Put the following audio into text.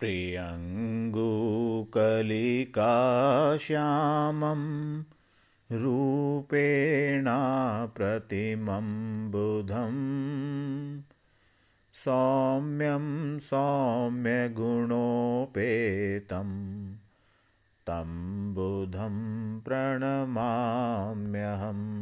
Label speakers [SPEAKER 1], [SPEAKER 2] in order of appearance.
[SPEAKER 1] प्रियङ्गुकलिकाश्यामं रूपेणा प्रतिमं बुधम् सौम्यं सौम्यगुणोपेतं तं बुधं प्रणमाम्यहम्।